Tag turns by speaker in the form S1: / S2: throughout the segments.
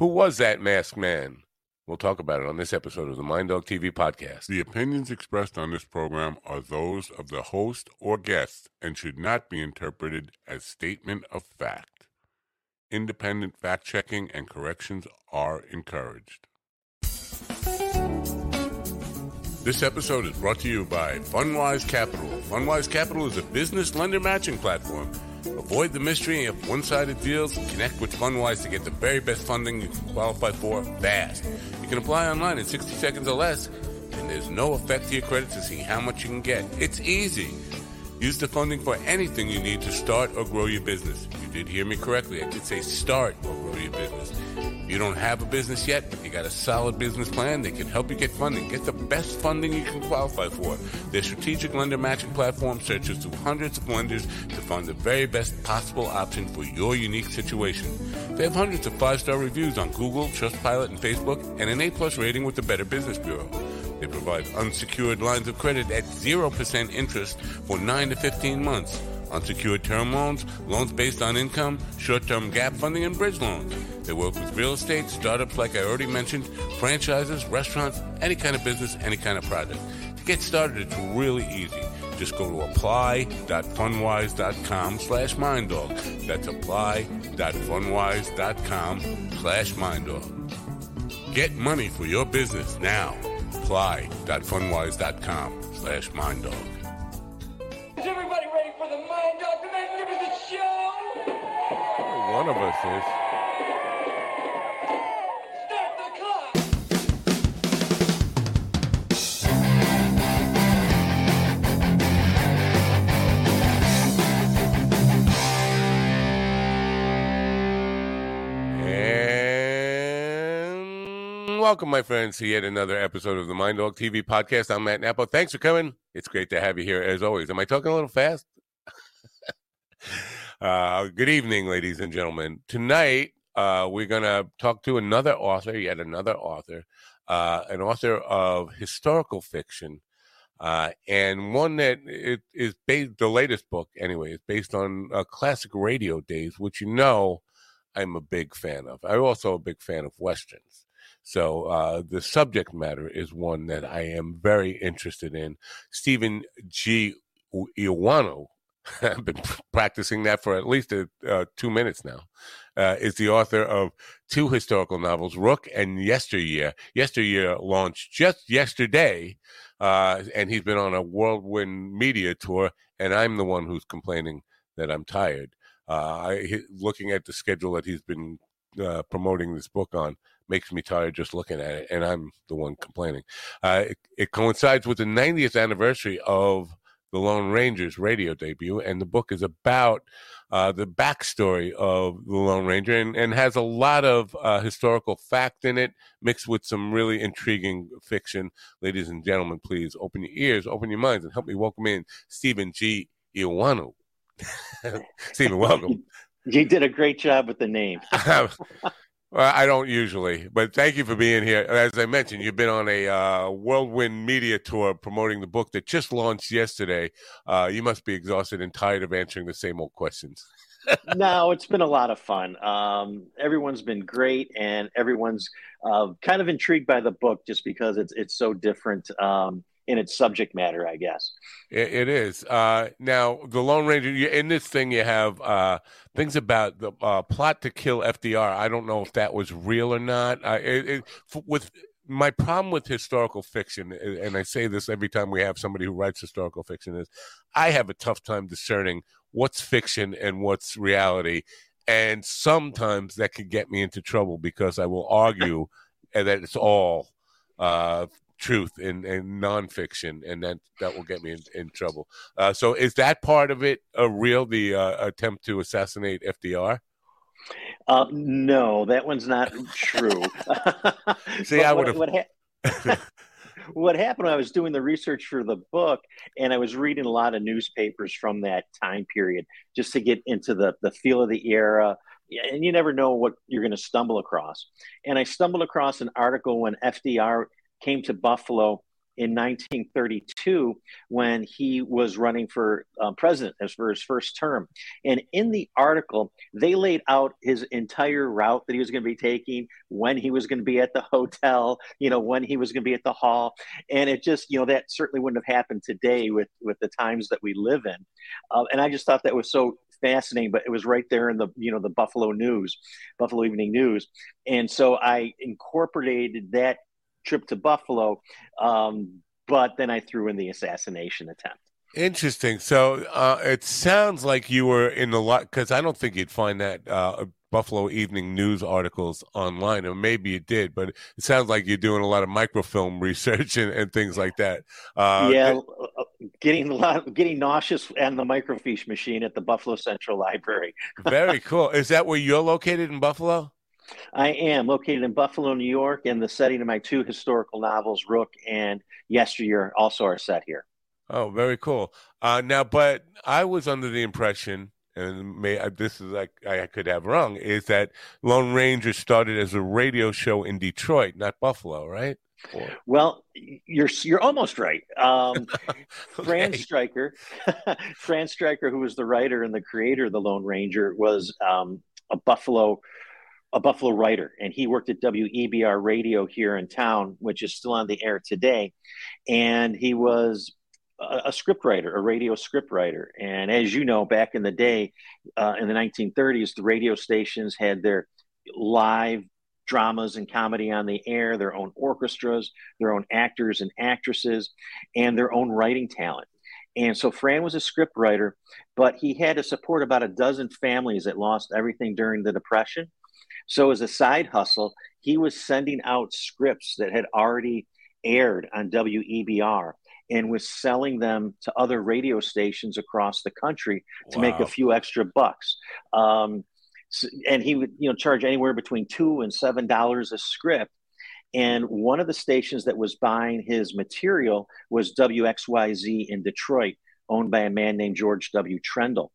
S1: Who was that masked man? We'll talk about it on this episode of the Mind Dog TV podcast.
S2: The opinions expressed on this program are those of the host or guest and should not be interpreted as statement of fact. Independent fact checking and corrections are encouraged. This episode is brought to you by Fundwise Capital. Fundwise Capital is a business lender matching platform. Avoid the mystery of one sided deals and connect with Fundwise to get the very best funding you can qualify for fast. You can apply online in 60 seconds or less, and there's no effect to your credit to see how much you can get. It's easy. Use the funding for anything you need to start or grow your business. You did hear me correctly. I did say start or grow your business you don't have a business yet, but you got a solid business plan, they can help you get funding. Get the best funding you can qualify for. Their strategic lender matching platform searches through hundreds of lenders to find the very best possible option for your unique situation. They have hundreds of five-star reviews on Google, Trustpilot, and Facebook, and an A-plus rating with the Better Business Bureau. They provide unsecured lines of credit at 0% interest for 9 to 15 months unsecured term loans, loans based on income, short term gap funding, and bridge loans. They work with real estate, startups like I already mentioned, franchises, restaurants, any kind of business, any kind of project. To get started, it's really easy. Just go to apply.fundwise.com slash minddog. That's apply.fundwise.com slash minddog. Get money for your business now. Apply.fundwise.com slash minddog.
S1: one of us is. Welcome, my friends, to yet another episode of the Mind Dog TV podcast. I'm Matt Napo. Thanks for coming. It's great to have you here as always. Am I talking a little fast? Uh, good evening, ladies and gentlemen. Tonight, uh, we're going to talk to another author, yet another author, uh, an author of historical fiction, uh, and one that it is based, the latest book, anyway, is based on uh, classic radio days, which you know I'm a big fan of. I'm also a big fan of Westerns. So uh, the subject matter is one that I am very interested in. Stephen G. Eoannou I've been practicing that for at least a, uh, two minutes now. Uh, is the author of two historical novels, Rook and Yesteryear. Yesteryear launched just yesterday, uh, and he's been on a whirlwind media tour, and I'm the one who's complaining that I'm tired. Uh, I, looking at the schedule that he's been uh, promoting this book on makes me tired just looking at it, and I'm the one complaining. Uh, it, it coincides with the 90th anniversary of the Lone Ranger's radio debut, and the book is about uh, the backstory of the Lone Ranger and, and has a lot of uh, historical fact in it, mixed with some really intriguing fiction. Ladies and gentlemen, please open your ears, open your minds, and help me welcome in Stephen G. Eoannou. Stephen, welcome.
S3: You did a great job with the name.
S1: Well, I don't usually, but thank you for being here. As I mentioned, you've been on a uh, whirlwind media tour promoting the book that just launched yesterday. Uh, you must be exhausted and tired of answering the same old questions.
S3: no, it's been a lot of fun. Um, everyone's been great, and everyone's uh, kind of intrigued by the book just because it's it's so different. Um, in its subject matter, I guess.
S1: it, it is. Uh, now, the Lone Ranger, in this thing, you have uh, things about the uh, plot to kill FDR. I don't know if that was real or not. It, it, with my problem with historical fiction, and I say this every time we have somebody who writes historical fiction, is I have a tough time discerning what's fiction and what's reality. And sometimes that could get me into trouble because I will argue that it's all uh, truth in, in nonfiction, and that that will get me in, in trouble. Uh, so, is that part of it a real the uh, attempt to assassinate FDR?
S3: Uh, no, that one's not true.
S1: See, I would have. What,
S3: ha- what happened I was doing the research for the book and I was reading a lot of newspapers from that time period just to get into the, the feel of the era. And you never know what you're going to stumble across. And I stumbled across an article when FDR came to Buffalo in 1932 when he was running for um, president as for his first term. And in the article, they laid out his entire route that he was going to be taking, when he was going to be at the hotel, you know, when he was going to be at the hall. And it just, you know, that certainly wouldn't have happened today with with the times that we live in. Uh, and I just thought that was so fascinating but it was right there in the you know the buffalo news buffalo evening news and so i incorporated that trip to Buffalo. Um, but then I threw in the assassination attempt.
S1: Interesting. So uh, it sounds like you were in a lot because I don't think you'd find that uh, Buffalo Evening News articles online, or maybe you did, but it sounds like you're doing a lot of microfilm research and, and things like that.
S3: Uh, yeah, uh, getting a lot, getting nauseous and the microfiche machine at the Buffalo Central Library.
S1: very cool. Is that where you're located in Buffalo?
S3: I am located in Buffalo, New York, and the setting of my two historical novels, Rook and Yesteryear, also are set here.
S1: Oh, very cool. Uh, now, but I was under the impression, and may, uh, this is like I could have wrong, is that Lone Ranger started as a radio show in Detroit, not Buffalo, right?
S3: Or... Well, you're you're almost right. Um, okay. Fran Stryker, Fran Stryker, who was the writer and the creator of the Lone Ranger, was um, a Buffalo a Buffalo writer, and he worked at WEBR Radio here in town, which is still on the air today. And he was a, a script writer, a radio script writer. And as you know, back in the day, uh, in the 1930s, the radio stations had their live dramas and comedy on the air, their own orchestras, their own actors and actresses, and their own writing talent. And so Fran was a script writer, but he had to support about a dozen families that lost everything during the Depression. So, as a side hustle, he was sending out scripts that had already aired on WEBR and was selling them to other radio stations across the country to wow. make a few extra bucks. Um, so, and he would, you know, charge anywhere between two and seven dollars a script. And one of the stations that was buying his material was WXYZ in Detroit, owned by a man named George W. Trendle.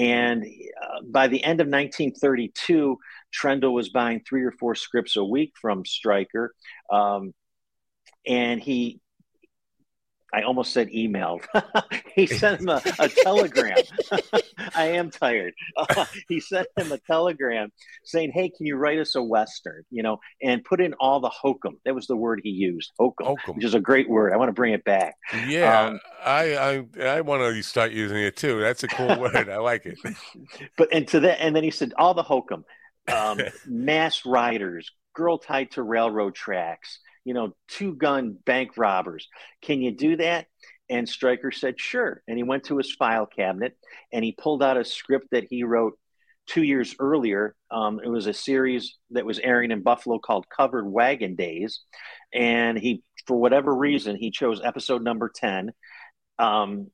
S3: And uh, by the end of 1932, Trendle was buying three or four scripts a week from Stryker. Um, and he I almost said emailed. he sent him a, a telegram. I am tired. Uh, he sent him a telegram saying, "Hey, can you write us a western? You know, and put in all the hokum." That was the word he used, hokum, hokum. which is a great word. I want to bring it back.
S1: Yeah, um, I I, I want to start using it too. That's a cool word. I like it.
S3: But and to that, and then he said all the hokum, um, mass riders, girl tied to railroad tracks you know, two gun bank robbers. Can you do that? And Stryker said, sure. And he went to his file cabinet and he pulled out a script that he wrote two years earlier. Um, it was a series that was airing in Buffalo called Covered Wagon Days. And he, for whatever reason, he chose episode number 10. Um,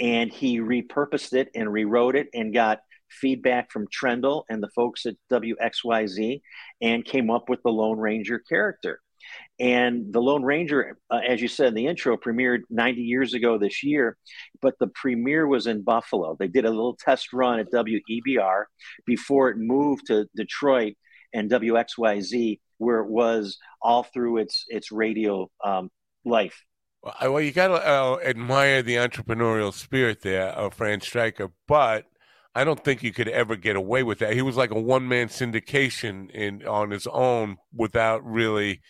S3: and he repurposed it and rewrote it and got feedback from Trendle and the folks at WXYZ and came up with the Lone Ranger character. And the Lone Ranger, uh, as you said in the intro, premiered 90 years ago this year, but the premiere was in Buffalo. They did a little test run at WEBR before it moved to Detroit and WXYZ, where it was all through its its radio um, life.
S1: Well, you got to uh, admire the entrepreneurial spirit there of Fran Stryker, but I don't think you could ever get away with that. He was like a one man syndication in on his own without really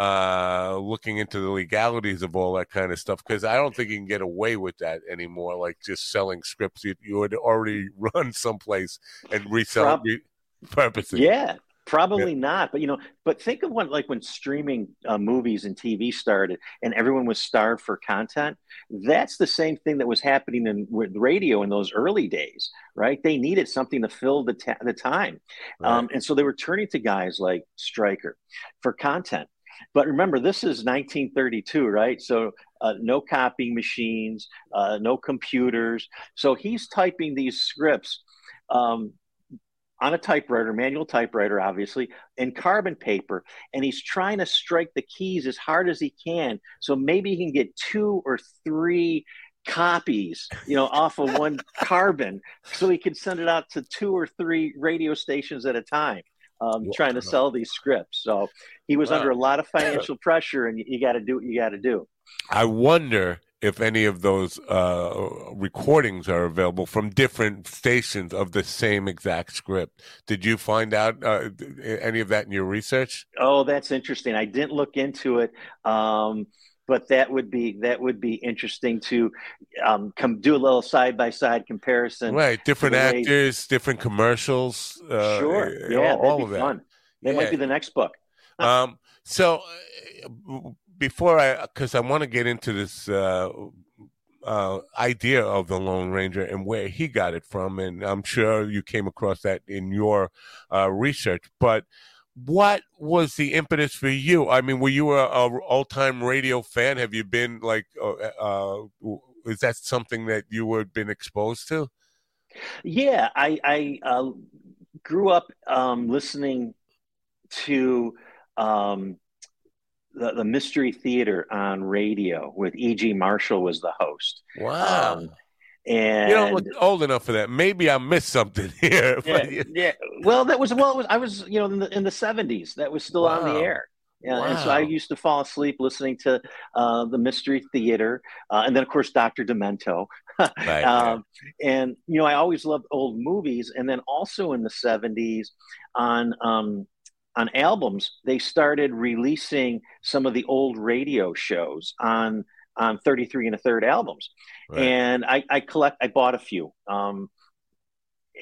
S1: uh, looking into the legalities of all that kind of stuff because I don't think you can get away with that anymore. Like just selling scripts you, you would already run someplace and resell Prob- re- purposely.
S3: Yeah, probably yeah. not. But you know, but think of what like when streaming uh, movies and TV started and everyone was starved for content. That's the same thing that was happening in with radio in those early days, right? They needed something to fill the ta- the time, right. um, and so they were turning to guys like Stryker for content but remember, this is 1932, right? So uh, no copying machines, uh, no computers. So he's typing these scripts um, on a typewriter, manual typewriter, obviously, in carbon paper, and he's trying to strike the keys as hard as he can. So maybe he can get two or three copies, you know, off of one carbon, so he can send it out to two or three radio stations at a time um, trying to sell these scripts. So he was wow. under a lot of financial pressure, and you, you got to do what you got to do.
S1: I wonder if any of those uh, recordings are available from different stations of the same exact script. Did you find out uh, any of that in your research?
S3: Oh, that's interesting. I didn't look into it. Um, but that would be that would be interesting to um, come do a little side by side comparison.
S1: Right, different actors, way... different commercials.
S3: Uh, sure, yeah, all, all of that. Fun. That yeah. might be the next book.
S1: um, so uh, before I, because I want to get into this uh, uh, idea of the Lone Ranger and where he got it from, and I'm sure you came across that in your uh, research. But what was the impetus for you? I mean, were you a, a all-time radio fan? Have you been like, uh, uh, is that something that you had been exposed to?
S3: Yeah, I, I uh, grew up um, listening to um, the, the Mystery Theater on radio with E.G. Marshall was the host.
S1: Wow. Um, and you don't look old enough for that. Maybe I missed something here.
S3: Yeah, yeah. Well, that was well. Was, I was you know in the in the seventies. That was still wow. on the air. wow. And so I used to fall asleep listening to uh, the Mystery Theater, uh, and then of course Doctor Demento. right, um, And you know I always loved old movies, and then also in the seventies on um, on albums, they started releasing some of the old radio shows on on 33 and a third albums. Right. And I, I, collect, I bought a few. Um,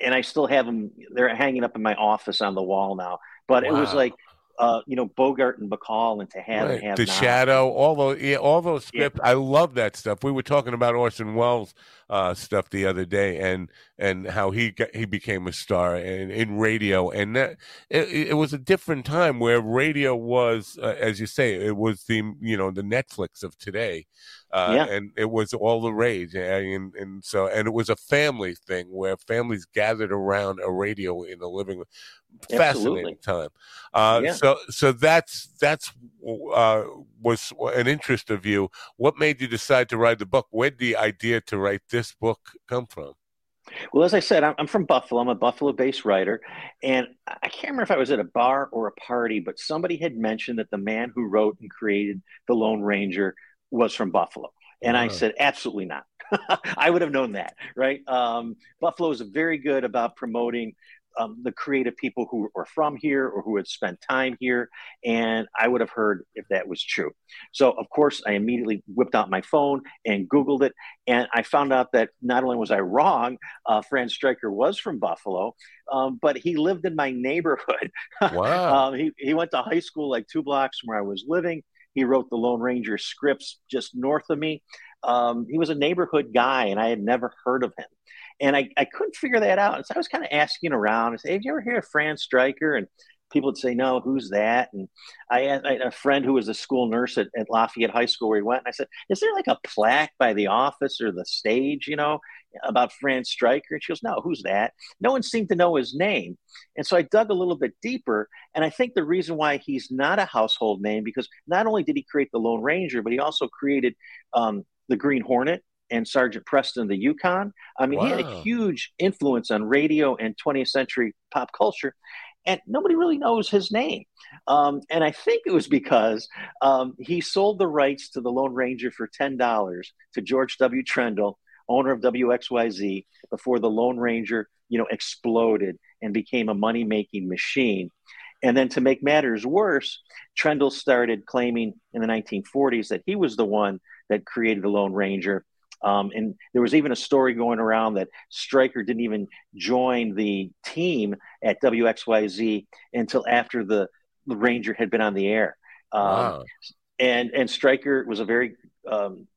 S3: and I still have them. They're hanging up in my office on the wall now. But wow. it was like uh, you know, Bogart and Bacall and to have right. and have
S1: the
S3: not.
S1: shadow, all those, yeah, all those scripts. Yeah. I love that stuff. We were talking about Orson Welles uh, stuff the other day, and and how he got, he became a star in, in radio, and that it, it was a different time where radio was, uh, as you say, it was the you know the Netflix of today. Uh, yeah. and it was all the rage, and, and so and it was a family thing where families gathered around a radio in the living room fascinating time. Uh, yeah. So, so that's that's uh, was an interest of you. What made you decide to write the book? Where did the idea to write this book come from?
S3: Well, as I said, I'm, from Buffalo. I'm a Buffalo-based writer, and I can't remember if I was at a bar or a party, but somebody had mentioned that the man who wrote and created the Lone Ranger was from Buffalo, and. I said, absolutely not. I would have known that, right? Um, Buffalo is very good about promoting um, the creative people who are from here or who had spent time here. And I would have heard if that was true. So, of course, I immediately whipped out my phone and Googled it. And I found out that not only was I wrong, uh, Fran Stryker was from Buffalo, um, but he lived in my neighborhood.
S1: Wow.
S3: um, he, he went to high school like two blocks from where I was living. He wrote the Lone Ranger scripts just north of me. Um, he was a neighborhood guy, and I had never heard of him. And I, I couldn't figure that out. And so I was kind of asking around and say, Have you ever heard of Fran Stryker? And people would say, No, who's that? And I had, I had a friend who was a school nurse at, at, Lafayette High School where he went. And I said, Is there like a plaque by the office or the stage, you know, about Fran Stryker? And she goes, No, who's that? No one seemed to know his name. And so I dug a little bit deeper. And I think the reason why he's not a household name, because not only did he create the Lone Ranger, but he also created um, the Green Hornet and Sergeant Preston the Yukon. I mean, wow. he had a huge influence on radio and 20th century pop culture, and nobody really knows his name. Um, and I think it was because um, he sold the rights to the Lone Ranger for $10 to George W. Trendle, owner of WXYZ, before the Lone Ranger, you know, exploded and became a money making machine. And then to make matters worse, Trendle started claiming in the 1940s that he was the one that created the Lone Ranger um, and there was even a story going around that Stryker didn't even join the team at WXYZ until after the, the Ranger had been on the air. Um, wow. And and Stryker was a very um,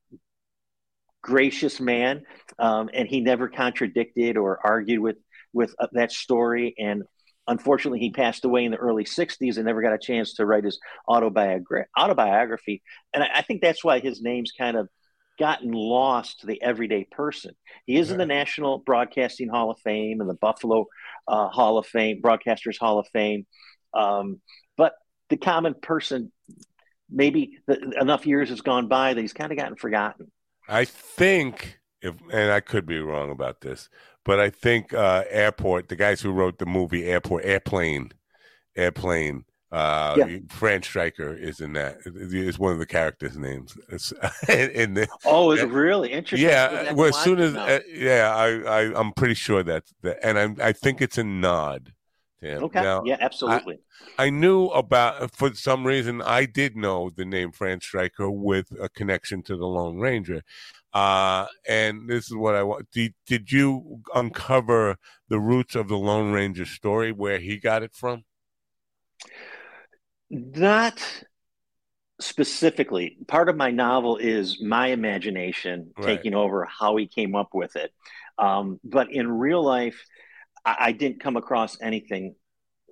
S3: gracious man, um, and he never contradicted or argued with with uh, that story. And unfortunately, he passed away in the early '60s and never got a chance to write his autobiogra- autobiography. And I, I think that's why his name's kind of gotten lost to the everyday person. He is in the National Broadcasting Hall of Fame and the Buffalo uh, Hall of Fame, Broadcasters Hall of Fame. Um, but the common person, maybe the, enough years has gone by that he's kind of gotten forgotten.
S1: I think, if, and I could be wrong about this, but I think uh, Airport, the guys who wrote the movie Airport, Airplane, Airplane, Uh, yeah. Fran Stryker is in that. Is one of the characters' names. in, in the,
S3: oh, is it really interesting?
S1: Yeah. Well, as soon as uh, yeah, I, I I'm pretty sure that's the, and I I think it's a nod.
S3: Okay. Now, yeah, absolutely.
S1: I, I, knew about for some reason I did know the name Fran Stryker with a connection to the Lone Ranger. Uh, and this is what I want. Did, did you uncover the roots of the Lone Ranger story, where he got it from?
S3: Not specifically. Part of my novel is my imagination right. taking over how he came up with it. Um, but in real life, I, I, didn't come across anything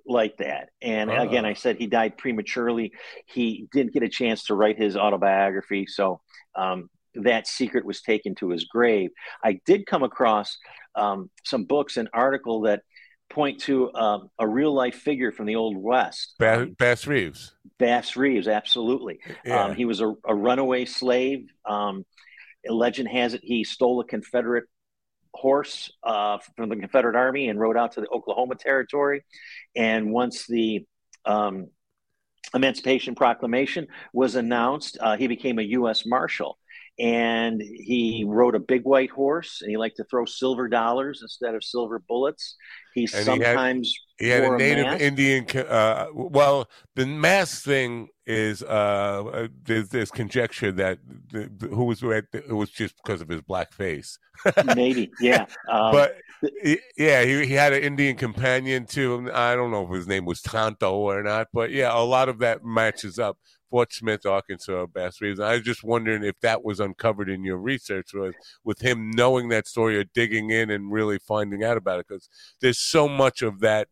S3: like that. And uh-huh. again, I said he died prematurely. He didn't get a chance to write his autobiography. So um, that secret was taken to his grave. I did come across um, some books, an article that point to um, a real life figure from the old west.
S1: Bass, Bass Reeves.
S3: Bass Reeves, absolutely. Yeah. Um, he was a, a runaway slave. Um, legend has it he stole a Confederate horse uh, from the Confederate Army and rode out to the Oklahoma Territory. And once the um, Emancipation Proclamation was announced, uh, he became a U.S. Marshal and he rode a big white horse and he liked to throw silver dollars instead of silver bullets he and sometimes
S1: he had, he had a native a indian uh, well the mask thing is uh, uh, there's, there's conjecture that the, the, who was it was just because of his black face
S3: maybe yeah
S1: um, but yeah he, he had an indian companion too i don't know if his name was tonto or not but yeah a lot of that matches up Fort Smith, Arkansas, Bass Reeves. I was just wondering if that was uncovered in your research with, with him knowing that story or digging in and really finding out about it because there's so much of that.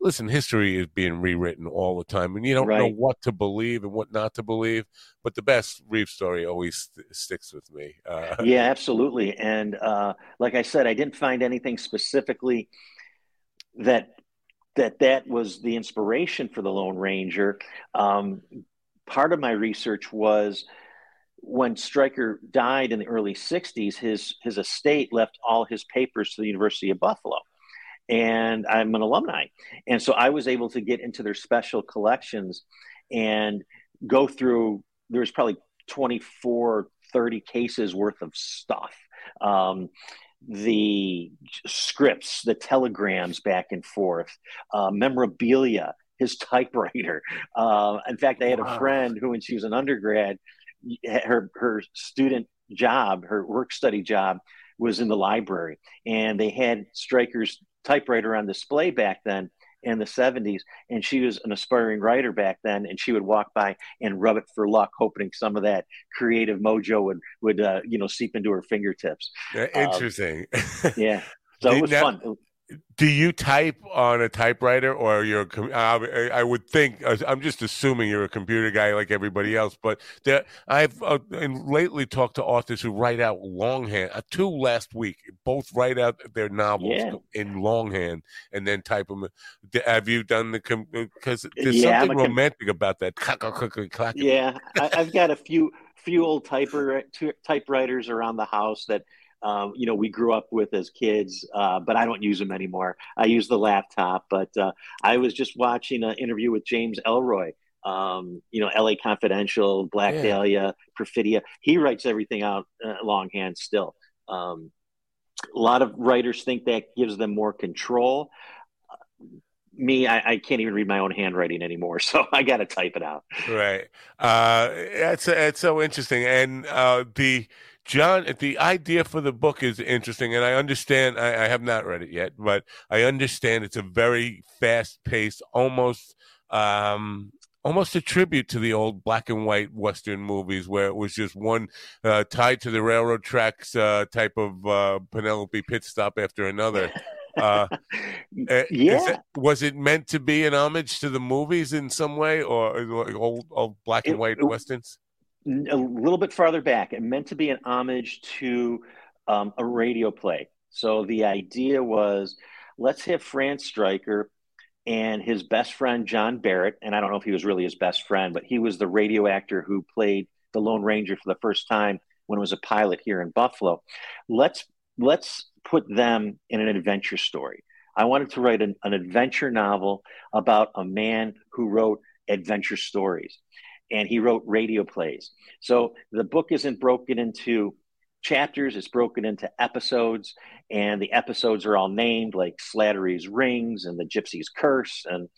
S1: Listen, history is being rewritten all the time, and you don't right. know what to believe and what not to believe. But the Bass Reeve story always st- sticks with me.
S3: Uh, yeah, absolutely. And uh, like I said, I didn't find anything specifically that that that was the inspiration for the Lone Ranger. Um, part of my research was when Stryker died in the early 60s, his, his estate left all his papers to the University of Buffalo. And I'm an alumni. And so I was able to get into their special collections and go through, there's probably 24, 30 cases worth of stuff. Um, the scripts, the telegrams back and forth, uh, memorabilia, his typewriter. Uh, in fact, I had wow. a friend who, when she was an undergrad, her her student job, her work study job, was in the library, and they had Stryker's typewriter on display back then in the 70s and she was an aspiring writer back then and she would walk by and rub it for luck hoping some of that creative mojo would would uh, you know seep into her fingertips.
S1: Interesting
S3: um, yeah. So it was fun
S1: do you type on a typewriter or you're i would think uh, i'm just assuming you're a computer guy like everybody else but there, i've uh, lately talked to authors who write out longhand uh, two last week both write out their novels yeah. in longhand and then type them have you done the because uh, there's yeah, something romantic com- about that
S3: yeah I, i've got a few few old typewriters around the house that um, you know, we grew up with as kids, uh, but I don't use them anymore. I use the laptop. But uh, I was just watching an interview with James Ellroy, um, you know, LA Confidential, Black yeah. Dahlia, Perfidia. He writes everything out uh, longhand still. Um, a lot of writers think that gives them more control. me, I, I, can't even read my own handwriting anymore, so I got to type it out.
S1: Right. Uh, it's it's so interesting, and uh, the John, the idea for the book is interesting, and I understand. I, I have not read it yet, but I understand it's a very fast-paced, almost, um, almost a tribute to the old black and white Western movies, where it was just one uh, tied to the railroad tracks uh, type of uh, Penelope pit stop after another. Uh, eh,
S3: yeah.
S1: It, was it meant to be an homage to the movies in some way, or, or old, old black and white it, westerns?
S3: A little bit farther back and meant to be an homage to um, a radio play. So the idea was let's have Fran Stryker and his best friend John Barrett, and I don't know if he was really his best friend, but he was the radio actor who played the Lone Ranger for the first time when it was a pilot here in Buffalo. Let's let's put them in an adventure story. I wanted to write an, an adventure novel about a man who wrote adventure stories. And he wrote radio plays. So the book isn't broken into chapters, it's broken into episodes, and the episodes are all named like Slattery's Rings and the Gypsy's Curse and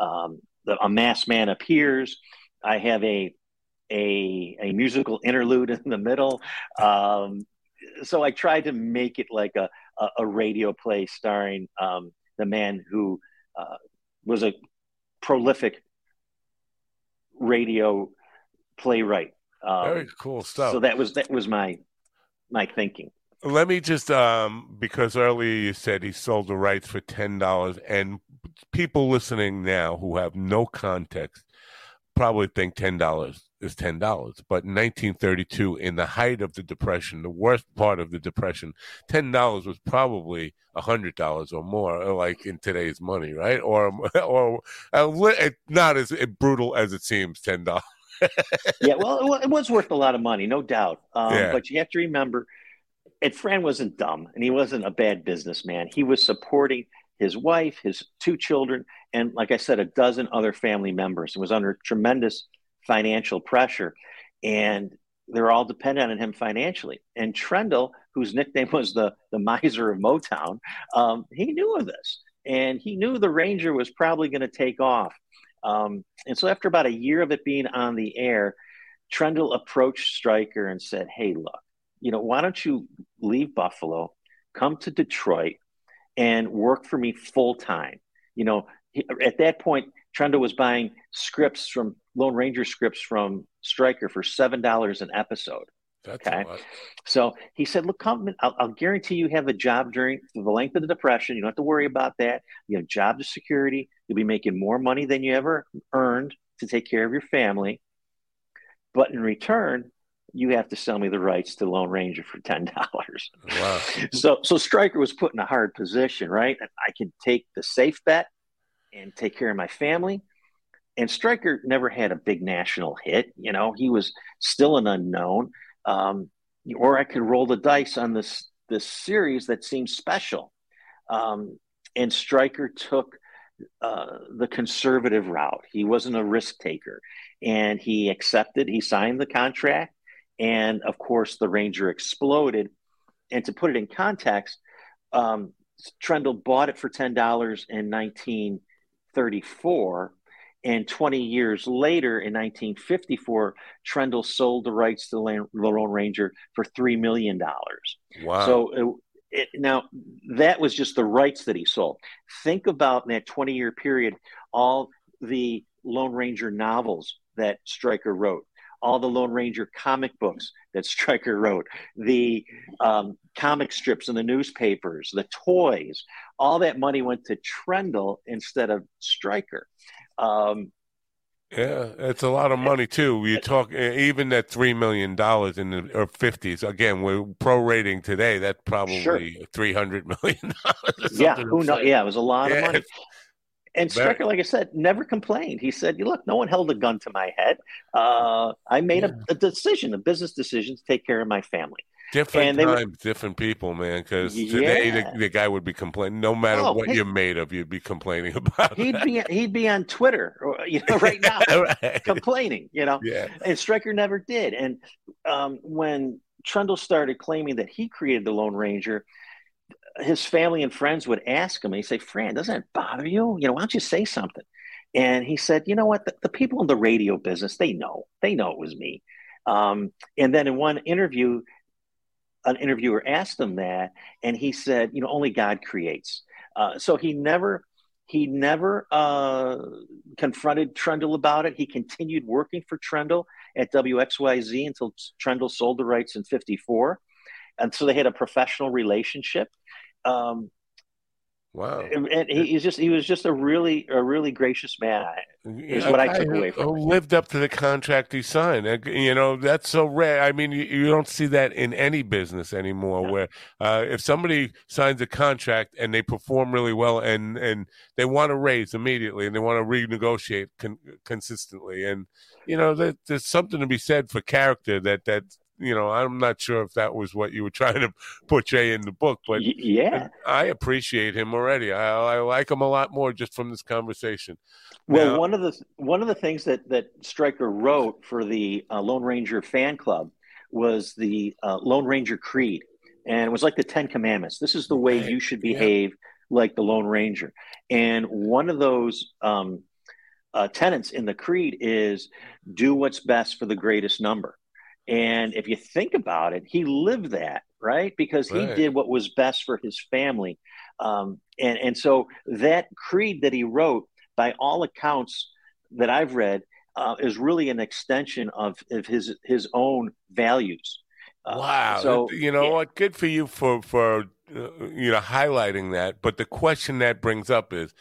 S3: um, the, a masked man appears. I have a a, a musical interlude in the middle. Um, so I tried to make it like a, a, a radio play starring um, the man who uh, was a prolific radio playwright.
S1: Um, Very cool stuff.
S3: So that was that was my my thinking.
S1: Let me just um because earlier you said he sold the rights for ten dollars, and people listening now who have no context probably think ten dollars is ten dollars. But in 1932, in the height of the depression, the worst part of the depression, ten dollars was probably a hundred dollars or more, like in today's money, right? Or or uh, not as brutal as it seems, ten dollars.
S3: yeah, well, it was worth a lot of money, no doubt. Um, yeah. But you have to remember, and Fran wasn't dumb, and he wasn't a bad businessman. He was supporting his wife, his two children, and like I said, a dozen other family members. He was under tremendous financial pressure, and they're all dependent on him financially. And Trendle, whose nickname was the the miser of Motown, um, he knew of this, and he knew the Ranger was probably going to take off. Um, and so, after about a year of it being on the air, Trendle approached Stryker and said, "Hey, look, you know, why don't you leave Buffalo, come to Detroit, and work for me full time?" You know, at that point, Trendle was buying scripts from Lone Ranger scripts from Stryker for seven dollars an episode.
S1: That's okay.
S3: So he said, "Look, come. I'll, I'll, guarantee you have a job during the length of the depression. You don't have to worry about that. You have job security. You'll be making more money than you ever earned to take care of your family. But in return, you have to sell me the rights to Lone Ranger for ten dollars." Wow. so, so Stryker was put in a hard position, right? I can take the safe bet and take care of my family. And Stryker never had a big national hit. You know, he was still an unknown. Um, or I could roll the dice on this this series that seemed special. Um, and Stryker took uh, the conservative route. He wasn't a risk taker, and he accepted. He signed the contract, and of course, the Ranger exploded. And to put it in context, um, Trendle bought it for ten dollars in nineteen 1934. And 20 years later, in 1954, Trendle sold the rights to the Lone Ranger for $3 million.
S1: Wow.
S3: So it, it, now that was just the rights that he sold. Think about in that 20 year period, all the Lone Ranger novels that Stryker wrote, all the Lone Ranger comic books that Stryker wrote, the um, comic strips in the newspapers, the toys, all that money went to Trendle instead of Stryker. Um,
S1: yeah, it's a lot of money too. You talk even that three million dollars in the or fifties. Again, we're prorating today. That's probably sure. three hundred million dollars.
S3: Yeah, who knows? Yeah, it was a lot yeah. of money. And Stryker, like I said, never complained. He said, You "Look, no one held a gun to my head. Uh, I made yeah. a, a, decision, a business decision, to take care of my family."
S1: Different times, were, different people, man. Because today yeah. the, the, guy would be complaining. No matter oh, what hey, you're made of, you'd be complaining about.
S3: He'd
S1: that.
S3: be he'd be on Twitter, you know, right now, right. complaining. You know, yeah. And Stryker never did. And um, when Trendle started claiming that he created the Lone Ranger, his family and friends would ask him, and he'd say, Fran, doesn't it bother you? You know, why don't you say something? And he said, you know what? The, the people in the radio business, they know. They know it was me. Um, and then in one interview, an interviewer asked him that, and he said, you know, only God creates. Uh, so he never he never uh, confronted Trendle about it. He continued working for Trendle at WXYZ until Trendle sold the rights in 54. And so they had a professional relationship. Um,
S1: wow!
S3: And he, he's just he was just a really a really gracious man. Is what I, I took away from.
S1: Lived up to the contract he signed. You know that's so rare. I mean, you, you don't see that in any business anymore. No. Where uh, if somebody signs a contract and they perform really well and and they want to raise immediately and they want to renegotiate con- consistently, and you know there's something to be said for character that that you know, I'm not sure if that was what you were trying to portray in the book, but
S3: yeah,
S1: I appreciate him already. I, I like him a lot more just from this conversation.
S3: Well, now, one of the one of the things that that Stryker wrote for the uh, Lone Ranger fan club was the uh, Lone Ranger Creed, and it was like the Ten Commandments. This is the way you should behave yeah. like the Lone Ranger. And one of those um, uh, tenets in the creed is do what's best for the greatest number. And if you think about it, he lived that, right? Because he did what was best for his family. Um, and, and so that creed that he wrote, by all accounts that I've read, uh, is really an extension of, of his his own values.
S1: Uh, wow! So you know what? Good for you for for uh, you know highlighting that. But the question that brings up is,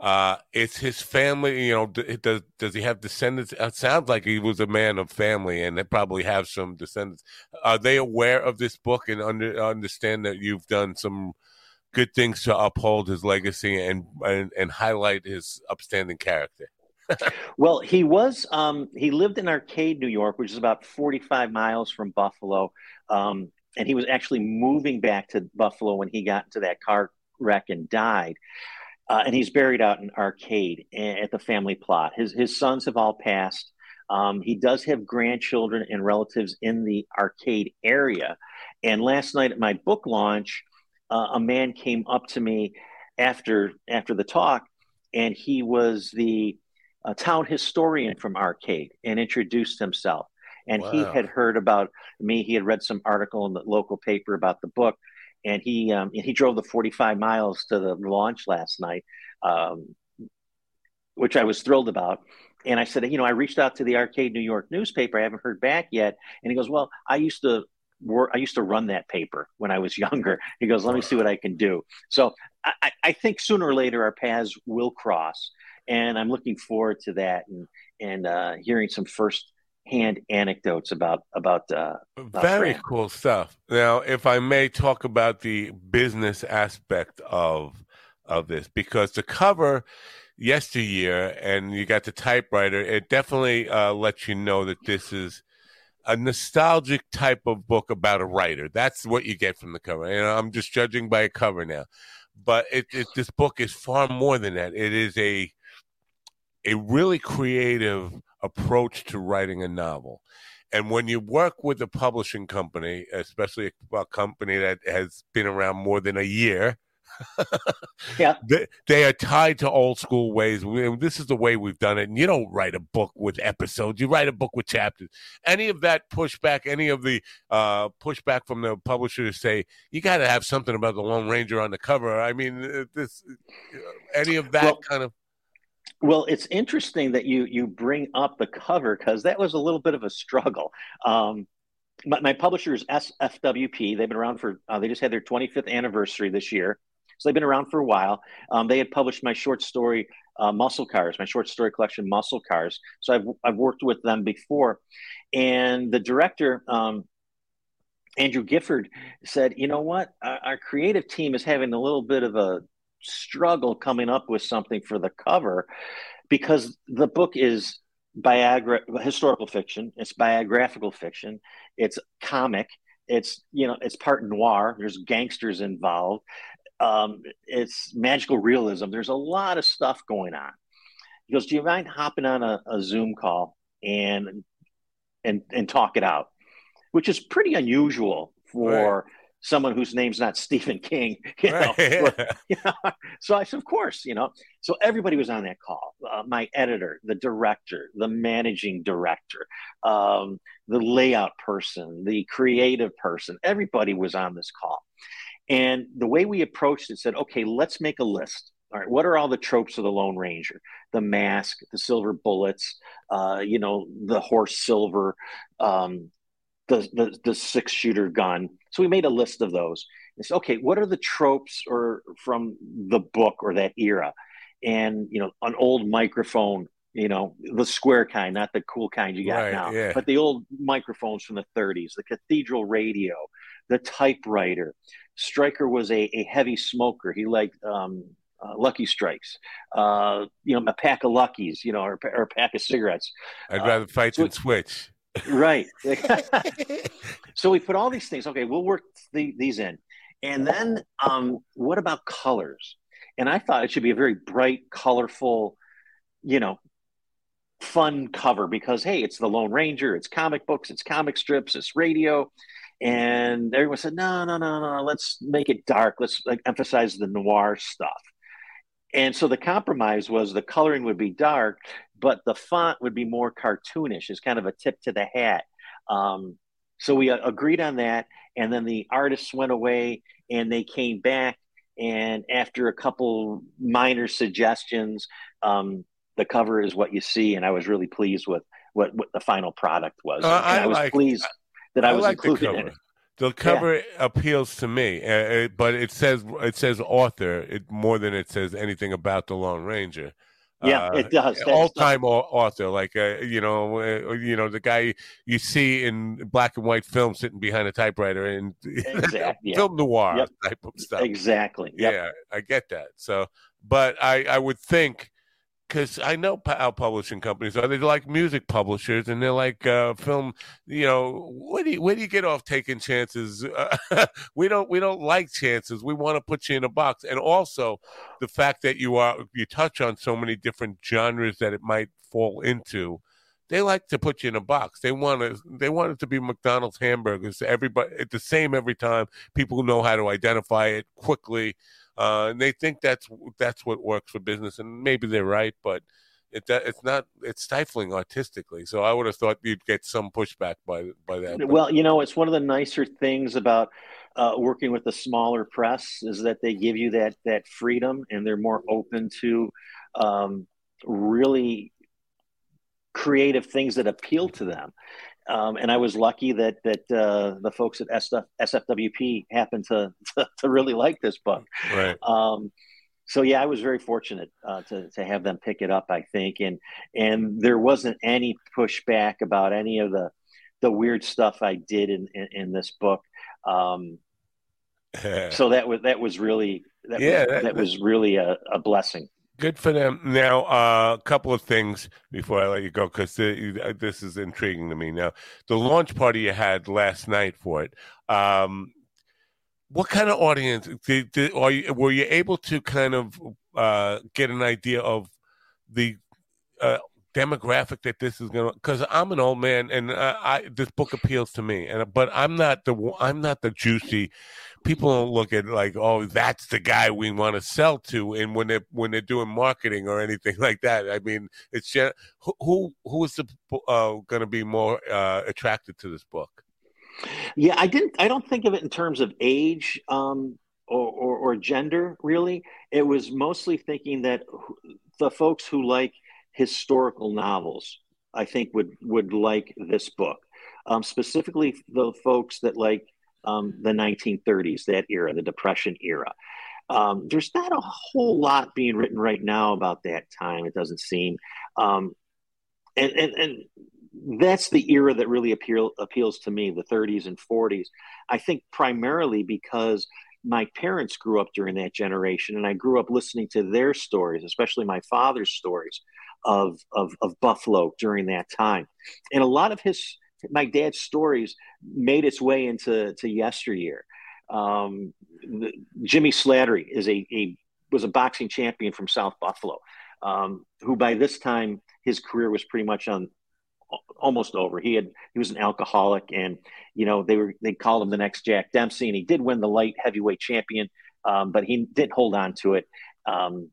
S1: uh, it's his family. You know, does does he have descendants? It sounds like he was a man of family, and they probably have some descendants. Are they aware of this book and under, understand that you've done some good things to uphold his legacy and and, and highlight his upstanding character?
S3: well, he was um, he lived in Arcade, New York, which is about forty five miles from Buffalo. Um, and he was actually moving back to Buffalo when he got into that car wreck and died. Uh, and he's buried out in Arcade at the family plot. His his sons have all passed. Um, he does have grandchildren and relatives in the Arcade area. And last night at my book launch, uh, a man came up to me after after the talk, and he was the uh, town historian from Arcade and introduced himself. And wow. he had heard about me. He had read some article in the local paper about the book, and he um, he drove the 45 miles to the launch last night, um, which I was thrilled about. And I said, you know, I reached out to the Arcade New York newspaper. I haven't heard back yet. And he goes, well, I used to work. I used to run that paper when I was younger. He goes, let me see what I can do. So I, I think sooner or later our paths will cross, and I'm looking forward to that and and uh, hearing some first hand anecdotes about about, uh,
S1: about very Fran. cool stuff. Now, if I may talk about the business aspect of of this, because the cover yesteryear and you got the typewriter, it definitely uh, lets you know that this is a nostalgic type of book about a writer. That's what you get from the cover. And I'm just judging by a cover now, but it, it, this book is far more than that. It is a a really creative approach to writing a novel. And when you work with a publishing company, especially a company that has been around more than a year,
S3: yeah,
S1: they, they, are tied to old school ways. This is the way we've done it. And you don't write a book with episodes; you write a book with chapters. Any of that pushback, any of the uh, pushback from the publisher to say you got to have something about the Lone Ranger on the cover. I mean, uh, this, any of that well, kind of
S3: well, it's interesting that you you bring up the cover because that was a little bit of a struggle. Um, my, my publisher is SFWP. They've been around for uh, they just had their 25th anniversary this year, so they've been around for a while. Um, they had published my short story uh, Muscle Cars, my short story collection Muscle Cars. So I've I've worked with them before, and the director. Um, Andrew Gifford said, "You know what? Our, our creative team is having a little bit of a struggle coming up with something for the cover because the book is biogra- historical fiction it's biographical fiction it's comic it's you know it's part noir there's gangsters involved um, it's magical realism there's a lot of stuff going on. He goes do you mind hopping on a, a zoom call and and and talk it out? Which is pretty unusual for right someone whose name's not Stephen King. You know? Right. you know? So I said, of course, you know. So everybody was on that call. Uh, my editor, the director, the managing director, um, the layout person, the creative person. Everybody was on this call. And the way we approached it said, okay, let's make a list. All right, what are all the tropes of the Lone Ranger? The mask, the silver bullets, uh, you know, the horse silver, um, the, the, the six shooter gun. So we made a list of those. Said, okay, what are the tropes or from the book or that era? And you know, an old microphone, you know, the square kind, not the cool kind you got right, now, yeah. but the old microphones from the 30s, the cathedral radio, the typewriter. Stryker was a, a heavy smoker. He liked um, uh, Lucky Strikes, uh, you know, a pack of Luckies, you know, or, or, a pack of cigarettes.
S1: I'd rather uh, fight so than switch
S3: right. so we put all these things. Okay, we'll work the, these in, and then um, what about colors? And I thought it should be a very bright, colorful, you know, fun cover because hey, it's the Lone Ranger, it's comic books, it's comic strips, it's radio. And everyone said, no, no, no, no, let's make it dark. Let's like, emphasize the noir stuff. And so the compromise was the coloring would be dark, but the font would be more cartoonish, as kind of a tip to the hat. Um, so we uh, agreed on that. And then the artists went away and they came back. And after a couple minor suggestions, um, the cover is what you see. And I was really pleased with what, what the final product was. Uh, I, I, was like, pleased that I, I was like included in it.
S1: The cover yeah. appeals to me, uh, but it says it says author it, more than it says anything about the Lone Ranger.
S3: Yeah, uh, it does.
S1: All time author, like uh, you know, uh, you know the guy you see in black and white film sitting behind a typewriter and exactly, film noir yep. type of stuff.
S3: Exactly.
S1: Yep. Yeah, I get that. So, but I I would think because I know how publishing companies are. They're like music publishers, and they're like uh, film. You know, where do you, where do you get off taking chances? Uh, we don't we don't like chances. We want to put you in a box, and also the fact that you are you touch on so many different genres that it might fall into. They like to put you in a box. They want to. They want it to be McDonald's hamburgers. Everybody, the same every time. People know how to identify it quickly uh, and they think that's that's what works for business, and maybe they're right, but it it's not it's stifling artistically. So I would have thought you'd get some pushback by by that.
S3: Well, you know, it's one of the nicer things about uh, working with a smaller press is that they give you that that freedom, and they're more open to um, really creative things that appeal to them. Um, and I was lucky that that uh, the folks at SF, SFWP happened to, to, to really like this book.
S1: Right.
S3: Um, so yeah, I was very fortunate uh, to to have them pick it up. I think, and and there wasn't any pushback about any of the the weird stuff I did in in, in this book. Um, so that was that was really that yeah, was, that, that was really a, a blessing.
S1: Good for them. Now, uh, a couple of things before I let you go, because uh, this is intriguing to me. Now, the launch party you had last night for it. Um, what kind of audience did, did, are you, were you able to kind of uh, get an idea of the uh, demographic that this is going to? Because I'm an old man, and uh, I, this book appeals to me, and but I'm not the I'm not the juicy people don't look at like, oh, that's the guy we want to sell to, and when they're when they're doing marketing or anything like that. I mean, it's just, who who is uh, going to be more uh, attracted to this book?
S3: Yeah, I didn't. I don't think of it in terms of age um, or, or, or gender. Really, it was mostly thinking that the folks who like historical novels, I think, would would like this book. Um, specifically, the folks that like um, the 1930s, that era, the Depression era. Um, there's not a whole lot being written right now about that time, it doesn't seem. Um, and, and, and that's the era that really appeal, appeals to me, the 30s and 40s. I think primarily because my parents grew up during that generation, and I grew up listening to their stories, especially my father's stories of, of, of Buffalo during that time. And a lot of his my dad's stories made its way into to yesteryear. Um, the, Jimmy Slattery is a, a, was a boxing champion from South Buffalo, um, who by this time his career was pretty much on almost over. He had he was an alcoholic, and you know they were they called him the next Jack Dempsey, and he did win the light heavyweight champion, um, but he didn't hold on to it. Um,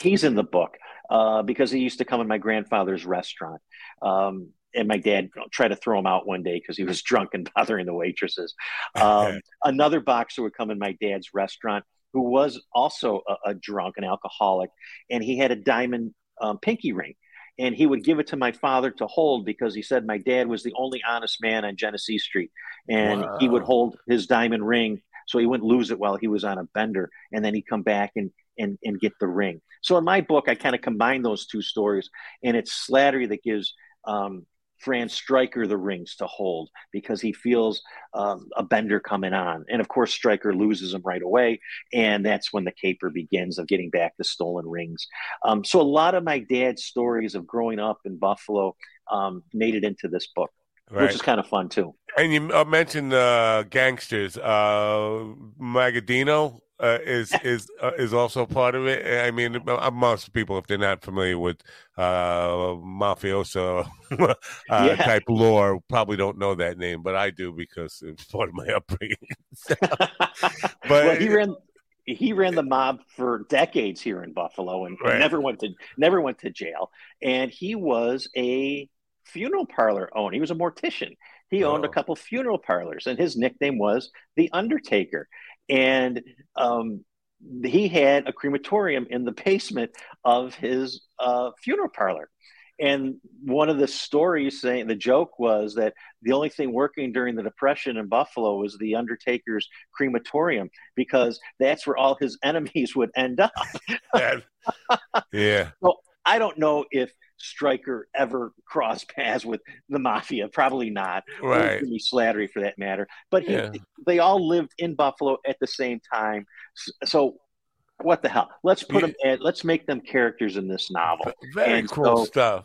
S3: he's in the book uh, because he used to come in my grandfather's restaurant. Um, and my dad tried to throw him out one day because he was drunk and bothering the waitresses. Um, another boxer would come in my dad's restaurant who was also a, a drunk and alcoholic, and he had a diamond um, pinky ring. And he would give it to my father to hold because he said my dad was the only honest man on Genesee Street. And wow. he would hold his diamond ring so he wouldn't lose it while he was on a bender. And then he'd come back and, and, and get the ring. So in my book, I kind of combine those two stories. And it's Slattery that gives um, Fran Stryker the rings to hold because he feels um, a bender coming on. And of course, Stryker loses them right away. And that's when the caper begins of getting back the stolen rings. Um, so a lot of my dad's stories of growing up in Buffalo um, made it into this book. right. which is kind of fun too.
S1: And you uh, mentioned uh, gangsters. Uh, Magaddino uh, is is uh, is also part of it. I mean, uh, most people, if they're not familiar with uh, mafioso uh, yeah. type lore, probably don't know that name, but I do because it's part of my upbringing.
S3: but well, he ran he ran the mob for decades here in Buffalo and right. never went to never went to jail. And he was a funeral parlor owner. He was a mortician. He owned oh. a couple funeral parlors, and his nickname was the Undertaker. And um, he had a crematorium in the basement of his uh, funeral parlor. And one of the stories saying the joke was that the only thing working during the Depression in Buffalo was the Undertaker's crematorium because that's where all his enemies would end up.
S1: yeah.
S3: So I don't know if Stryker ever crossed paths with the mafia. Probably not.
S1: Right.
S3: Jimmy Slattery, for that matter. But he, yeah. they all lived in Buffalo at the same time. So, what the hell? Let's put yeah. them. At, let's make them characters in this novel.
S1: Very and cool so, stuff.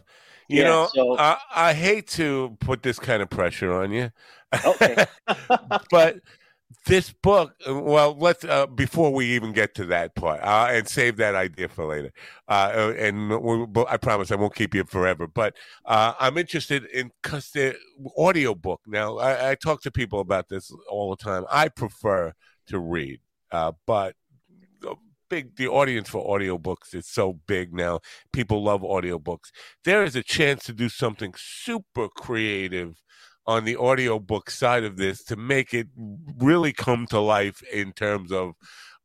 S1: You yeah, know, so, I, I hate to put this kind of pressure on you. Okay. but this book well let's uh, before we even get to that part uh, and save that idea for later uh, and i promise i won't keep you forever but uh, i'm interested in because the audio book now I, I, talk to people about this all the time. I prefer to read uh, but big the audience for audiobooks is so big now. People love audiobooks. There is a chance to do something super creative on the audiobook side of this to make it really come to life in terms of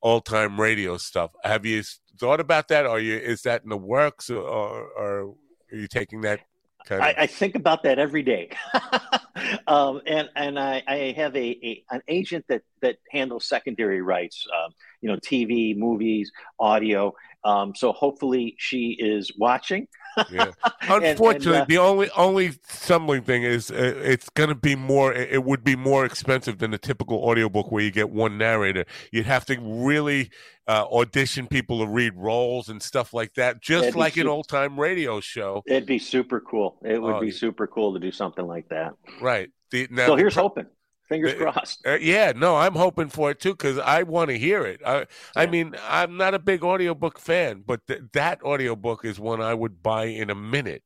S1: all time radio stuff. Have you thought about that? Are you is that in the works or, or are you taking that kind
S3: of I, I think about that every day. um, and and I, I have a, a, an agent that that handles secondary rights, um, you know, TV, movies, audio. Um, so hopefully she is watching
S1: yeah. Unfortunately, and, and, uh, the only only stumbling thing is uh, it's going to be more. It would be more expensive than a typical audiobook where you get one narrator. You'd have to really uh, audition people to read roles and stuff like that, just like an old time radio show.
S3: It'd be super cool. It would be oh, super cool to do something like that.
S1: Right.
S3: The, now, so here's hoping. Fingers crossed. Uh,
S1: yeah, no, I'm hoping for it too because I want to hear it. I, yeah. I mean, I'm not a big audiobook fan, but th- that audiobook is one I would buy in a minute.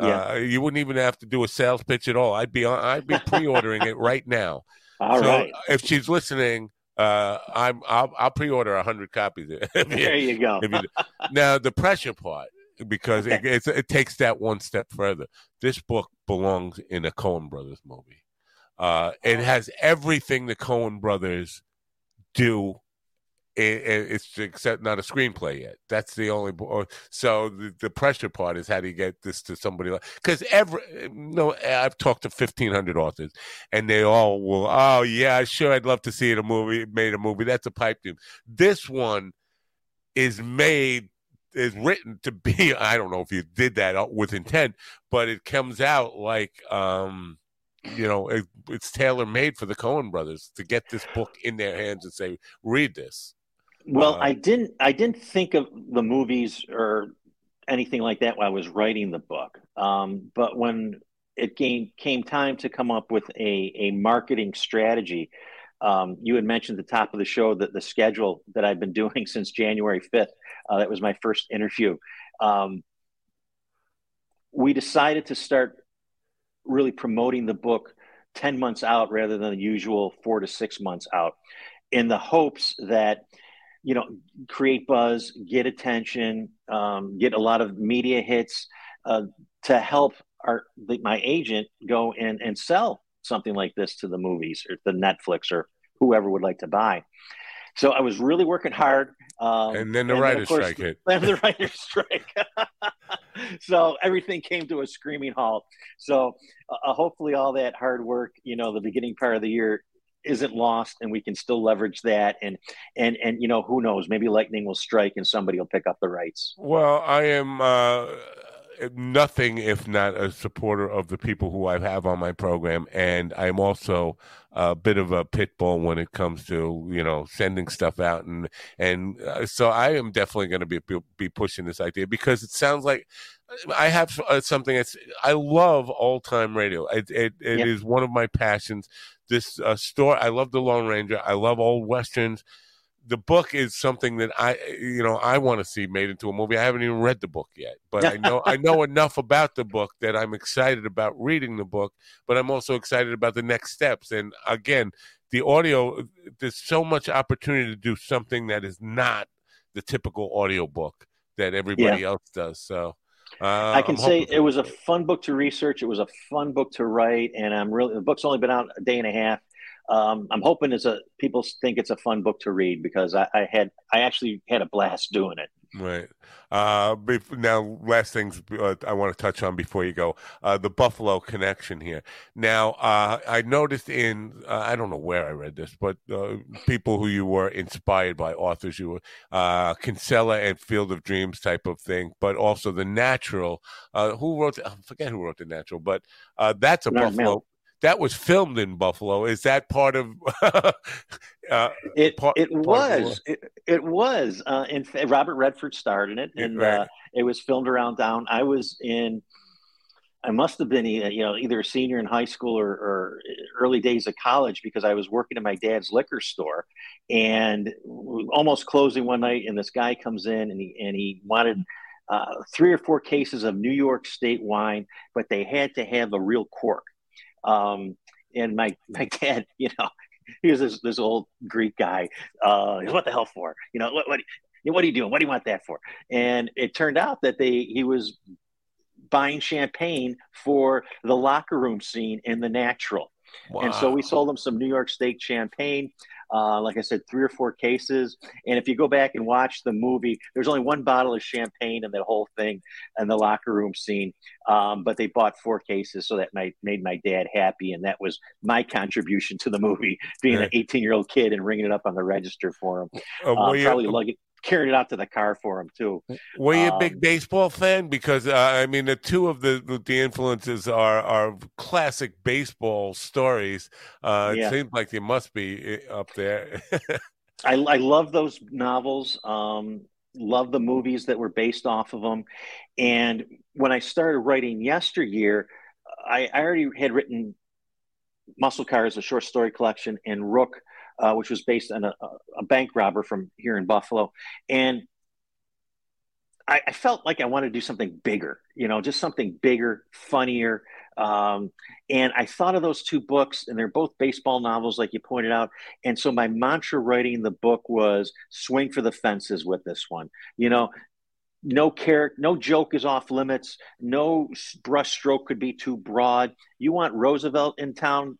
S1: Yeah. Uh, you wouldn't even have to do a sales pitch at all. I'd be on, I'd be pre-ordering it right now.
S3: All so right.
S1: If she's listening, uh, I'm I'll, I'll pre-order a hundred copies.
S3: there you go.
S1: you, now the pressure part because okay. it, it takes that one step further. This book belongs in a Coen Brothers movie. Uh, it has everything the Coen brothers do. it's except not a screenplay yet. That's the only. So the, the pressure part is how do you get this to somebody like? Because every no, I've talked to fifteen hundred authors, and they all will. Oh yeah, sure, I'd love to see it a movie made a movie. That's a pipe dream. This one is made is written to be. I don't know if you did that with intent, but it comes out like. um you know, it, it's tailor made for the Coen brothers to get this book in their hands and say, read this.
S3: Well, uh, I didn't. I didn't think of the movies or anything like that while I was writing the book. Um, but when it came came time to come up with a a marketing strategy, um, you had mentioned at the top of the show that the schedule that I've been doing since January fifth. Uh, that was my first interview. Um, we decided to start really promoting the book 10 months out rather than the usual four to six months out in the hopes that you know create buzz get attention um, get a lot of media hits uh, to help our my agent go and and sell something like this to the movies or the netflix or whoever would like to buy so i was really working hard
S1: um, and then the writer's strike hit
S3: then the writer's strike so everything came to a screaming halt. So uh, hopefully, all that hard work, you know, the beginning part of the year isn't lost, and we can still leverage that. And and and you know, who knows? Maybe lightning will strike, and somebody will pick up the rights.
S1: Well, I am. Uh nothing if not a supporter of the people who I have on my program, and I'm also a bit of a pit bull when it comes to you know sending stuff out, and and uh, so I am definitely going to be be pushing this idea because it sounds like I have uh, something that's I love all time radio. It it, it yeah. is one of my passions. This uh, store, I love the Lone Ranger. I love old westerns the book is something that I, you know, I want to see made into a movie. I haven't even read the book yet, but I know I know enough about the book that I'm excited about reading the book. But I'm also excited about the next steps. And again, the audio. There's so much opportunity to do something that is not the typical audio book that everybody yeah. else does. So.
S3: Uh, I can I'm say it was a fun book to research. It was a fun book to write, and I'm really the book's only been out a day and a half um, I'm hoping it's a people think it's a fun book to read because I, I had I actually had a blast doing it.
S1: Right. Uh, now, last things uh, I want to touch on before you go uh, the Buffalo connection here. Now, uh, I noticed in, uh, I don't know where I read this, but uh, people who you were inspired by, authors you were, uh, Kinsella and Field of Dreams type of thing, but also The Natural. who wrote, I forget who wrote The Natural, but that's a Buffalo that was filmed in Buffalo. Is that part of?
S3: uh, it part, it part was it, it, was. Uh, in Robert Redford starred in it, and right. uh, it was filmed around down. I was in. I must have been, you know, either a senior in high school or, or early days of college because I was working in my dad's liquor store, and almost closing one night. And this guy comes in, and he and he wanted. Uh, three or four cases of New York State wine, but they had to have a real cork. Um, and my my dad, you know, he was this, this old Greek guy. Uh, what the hell for? You know, what what what are you doing? What do you want that for? And it turned out that they he was buying champagne for the locker room scene in The Natural. Wow. And so we sold him some New York State champagne. Uh, like I said, three or four cases. And if you go back and watch the movie, there's only one bottle of champagne in that whole thing and the locker room scene. Um, but they bought four cases, so that made, made my dad happy. And that was my contribution to the movie, being an 18 year old kid and ringing it up on the register for him. Uh, uh, probably lugging, carried it out to the car for him too.
S1: Were you um, a big um, baseball fan? Because uh, I mean, the two of the the influences are are classic baseball stories. Uh, yeah. It seems like they must be eh, up there.
S3: I, I love those novels. Um, love the movies that were based off of them. And when I started writing yesteryear, I, I already had written Muscle Car as a short story collection, and Rook, uh, which was based on a, a, bank robber from here in Buffalo. And I, I, felt like I wanted to do something bigger, you know, just something bigger, funnier. Um, and I thought of those two books, and they're both baseball novels, like you pointed out. And so my mantra writing the book was swing for the fences with this one. You know, no character, no joke is off limits. No brushstroke could be too broad. You want Roosevelt in town,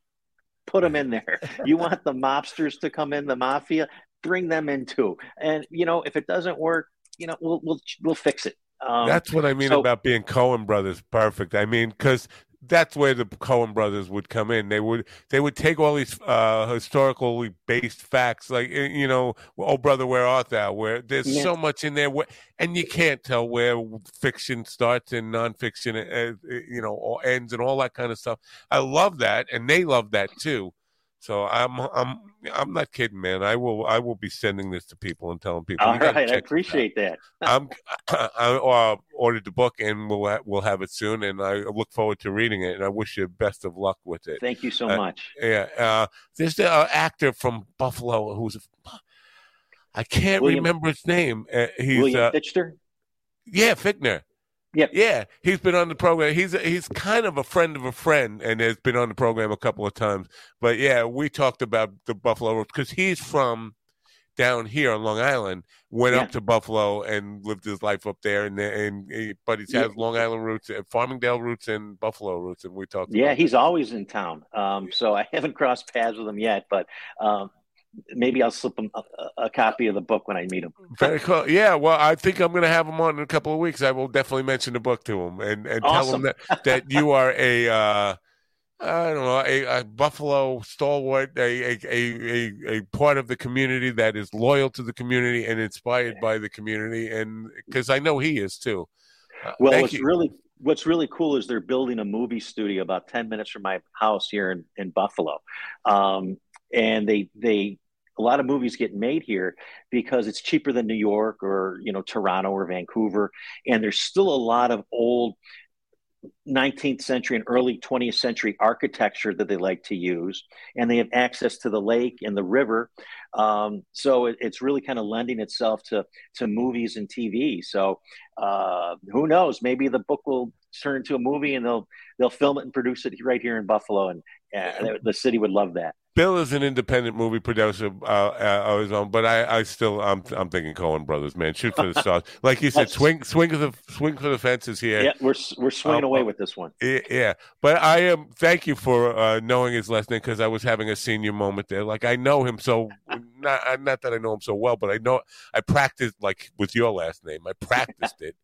S3: put them in there. You want the mobsters to come in, the mafia, bring them in too. And you know, if it doesn't work, you know, we'll we'll we'll fix it.
S1: Um, That's what I mean so, about being Coen Brothers perfect. I mean, because that's where the Coen brothers would come in. They would they would take all these uh, historically based facts, like eh, you know, oh brother, where art thou? Where there's yeah. so much in there, where, and you can't tell where fiction starts and nonfiction, uh, you know, ends and all that kind of stuff. I love that, and they love that too. So I'm I'm I'm not kidding, man. I will I will be sending this to people and telling people.
S3: All right, I appreciate that.
S1: I'm I uh, ordered the book and we'll ha- we'll have it soon, and I look forward to reading it. And I wish you best of luck with it.
S3: Thank you so uh, much.
S1: Yeah, uh, there's the uh, actor from Buffalo who's I can't William, remember his name. Uh, he's
S3: William Fichtner.
S1: Yeah, Fichtner.
S3: Yep.
S1: Yeah, he's been on the program. He's he's kind of a friend of a friend, and has been on the program a couple of times. But yeah, we talked about the Buffalo Road because he's from down here on Long Island. Went yeah. up to Buffalo and lived his life up there, and and he, but he has yeah. Long Island roots, uh, Farmingdale roots, and Buffalo roots, and we talked.
S3: Yeah, he's that. always in town. Um, so I haven't crossed paths with him yet, but um, maybe I'll slip him a, a, copy of the book when I meet him.
S1: Very cool. Yeah, well, I think I'm going to have him on in a couple of weeks. I will definitely mention the book to him and, and awesome. tell him that, that you are a, uh, I don't know, a, a Buffalo stalwart, a, a, a, a, part of the community that is loyal to the community and inspired by the community. And because I know he is too.
S3: Uh, well, it's you. really what's really cool is they're building a movie studio about 10 minutes from my house here in, in Buffalo. Um, and they, they, a lot of movies get made here because it's cheaper than New York or, you know, Toronto or Vancouver. And there's still a lot of old 19th century and early 20th century architecture that they like to use, and they have access to the lake and the river. Um, so it, it's really kind of lending itself to to movies and TV. So uh, who knows? Maybe the book will turn into a movie, and they'll they'll film it and produce it right here in Buffalo, and uh, the city would love that.
S1: Bill is an independent movie producer uh, uh, of his own, but I, I still, I'm, I'm thinking Coen Brothers, man. Shoot for the stars, like you said. swing, swing for the, swing for the fences here.
S3: Yeah, we're we're swinging um, away with this one.
S1: Yeah, but I am. Thank you for uh, knowing his last name because I was having a senior moment there. Like I know him so, not uh, not that I know him so well, but I know I practiced like with your last name. I practiced it.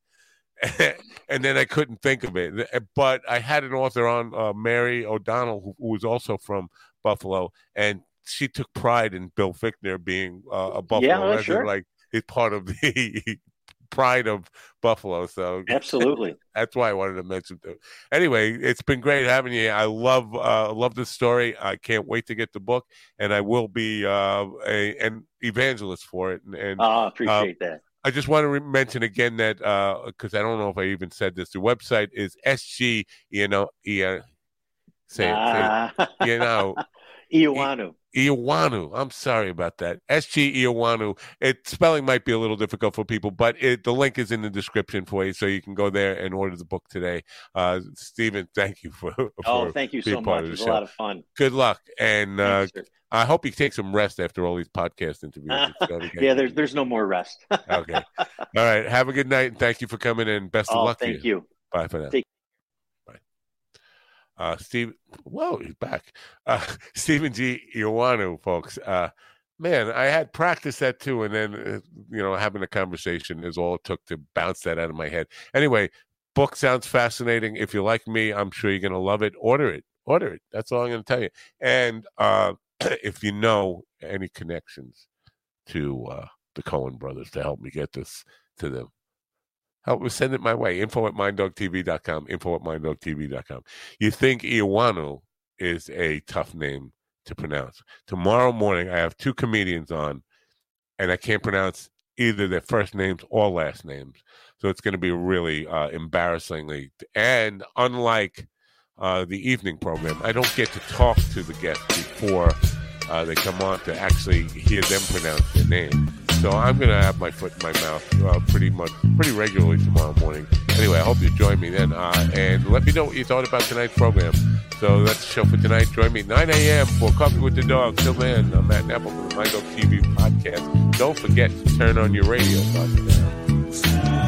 S1: and then I couldn't think of it. But I had an author on, uh, Mary O'Donnell, who, who was also from Buffalo, and she took pride in Bill Fichtner being uh, a Buffalo
S3: yeah, resident, sure.
S1: like it's part of the pride of Buffalo. So
S3: absolutely,
S1: that's why I wanted to mention it. Anyway, it's been great having you. I love uh, love this story. I can't wait to get the book, and I will be uh, a, an evangelist for it. And, and
S3: oh, appreciate that.
S1: I just want to re- mention again that because uh, I don't know if I even said this. The website is SG, you know, uh, say, uh, say you know,
S3: Eoannou.
S1: Eoannou. I'm sorry about that. SG Eoannou. It spelling might be a little difficult for people, but it, the link is in the description for you, so you can go there and order the book today. Uh, Stephen, thank you for. for
S3: oh, thank you so much. It was a lot of fun.
S1: Good luck, and uh, I hope you take some rest after all these podcast interviews.
S3: yeah, there's there's no more rest.
S1: okay. All right. Have a good night, and thank you for coming in. Best of
S3: oh,
S1: luck.
S3: Thank
S1: you.
S3: you.
S1: Bye for now. Take uh, Steve, whoa, he's back. Uh, Stephen G. Eoannou, folks. Uh, man, I had practiced that too, and then uh, you know, having a conversation is all it took to bounce that out of my head. Anyway, book sounds fascinating. If you like me, I'm sure you're going to love it. Order it. Order it. That's all I'm going to tell you. And uh, if you know any connections to uh, the Coen brothers to help me get this to them, help me send it my way. Info at minddogtv.com. Info at minddogtv.com. You think Eoannou is a tough name to pronounce. Tomorrow morning, I have two comedians on, and I can't pronounce either their first names or last names. So it's going to be really uh, embarrassingly. And unlike uh, the evening program, I don't get to talk to the guests before uh, they come on to actually hear them pronounce their name. So I'm going to have my foot in my mouth uh, pretty much, pretty regularly tomorrow morning. Anyway, I hope you join me then. Uh, and let me know what you thought about tonight's program. So that's the show for tonight. Join me 9 a.m. for Coffee with the Dog. Till then, I'm Matt Nappo for the Dog TV podcast. Don't forget to turn on your radio button.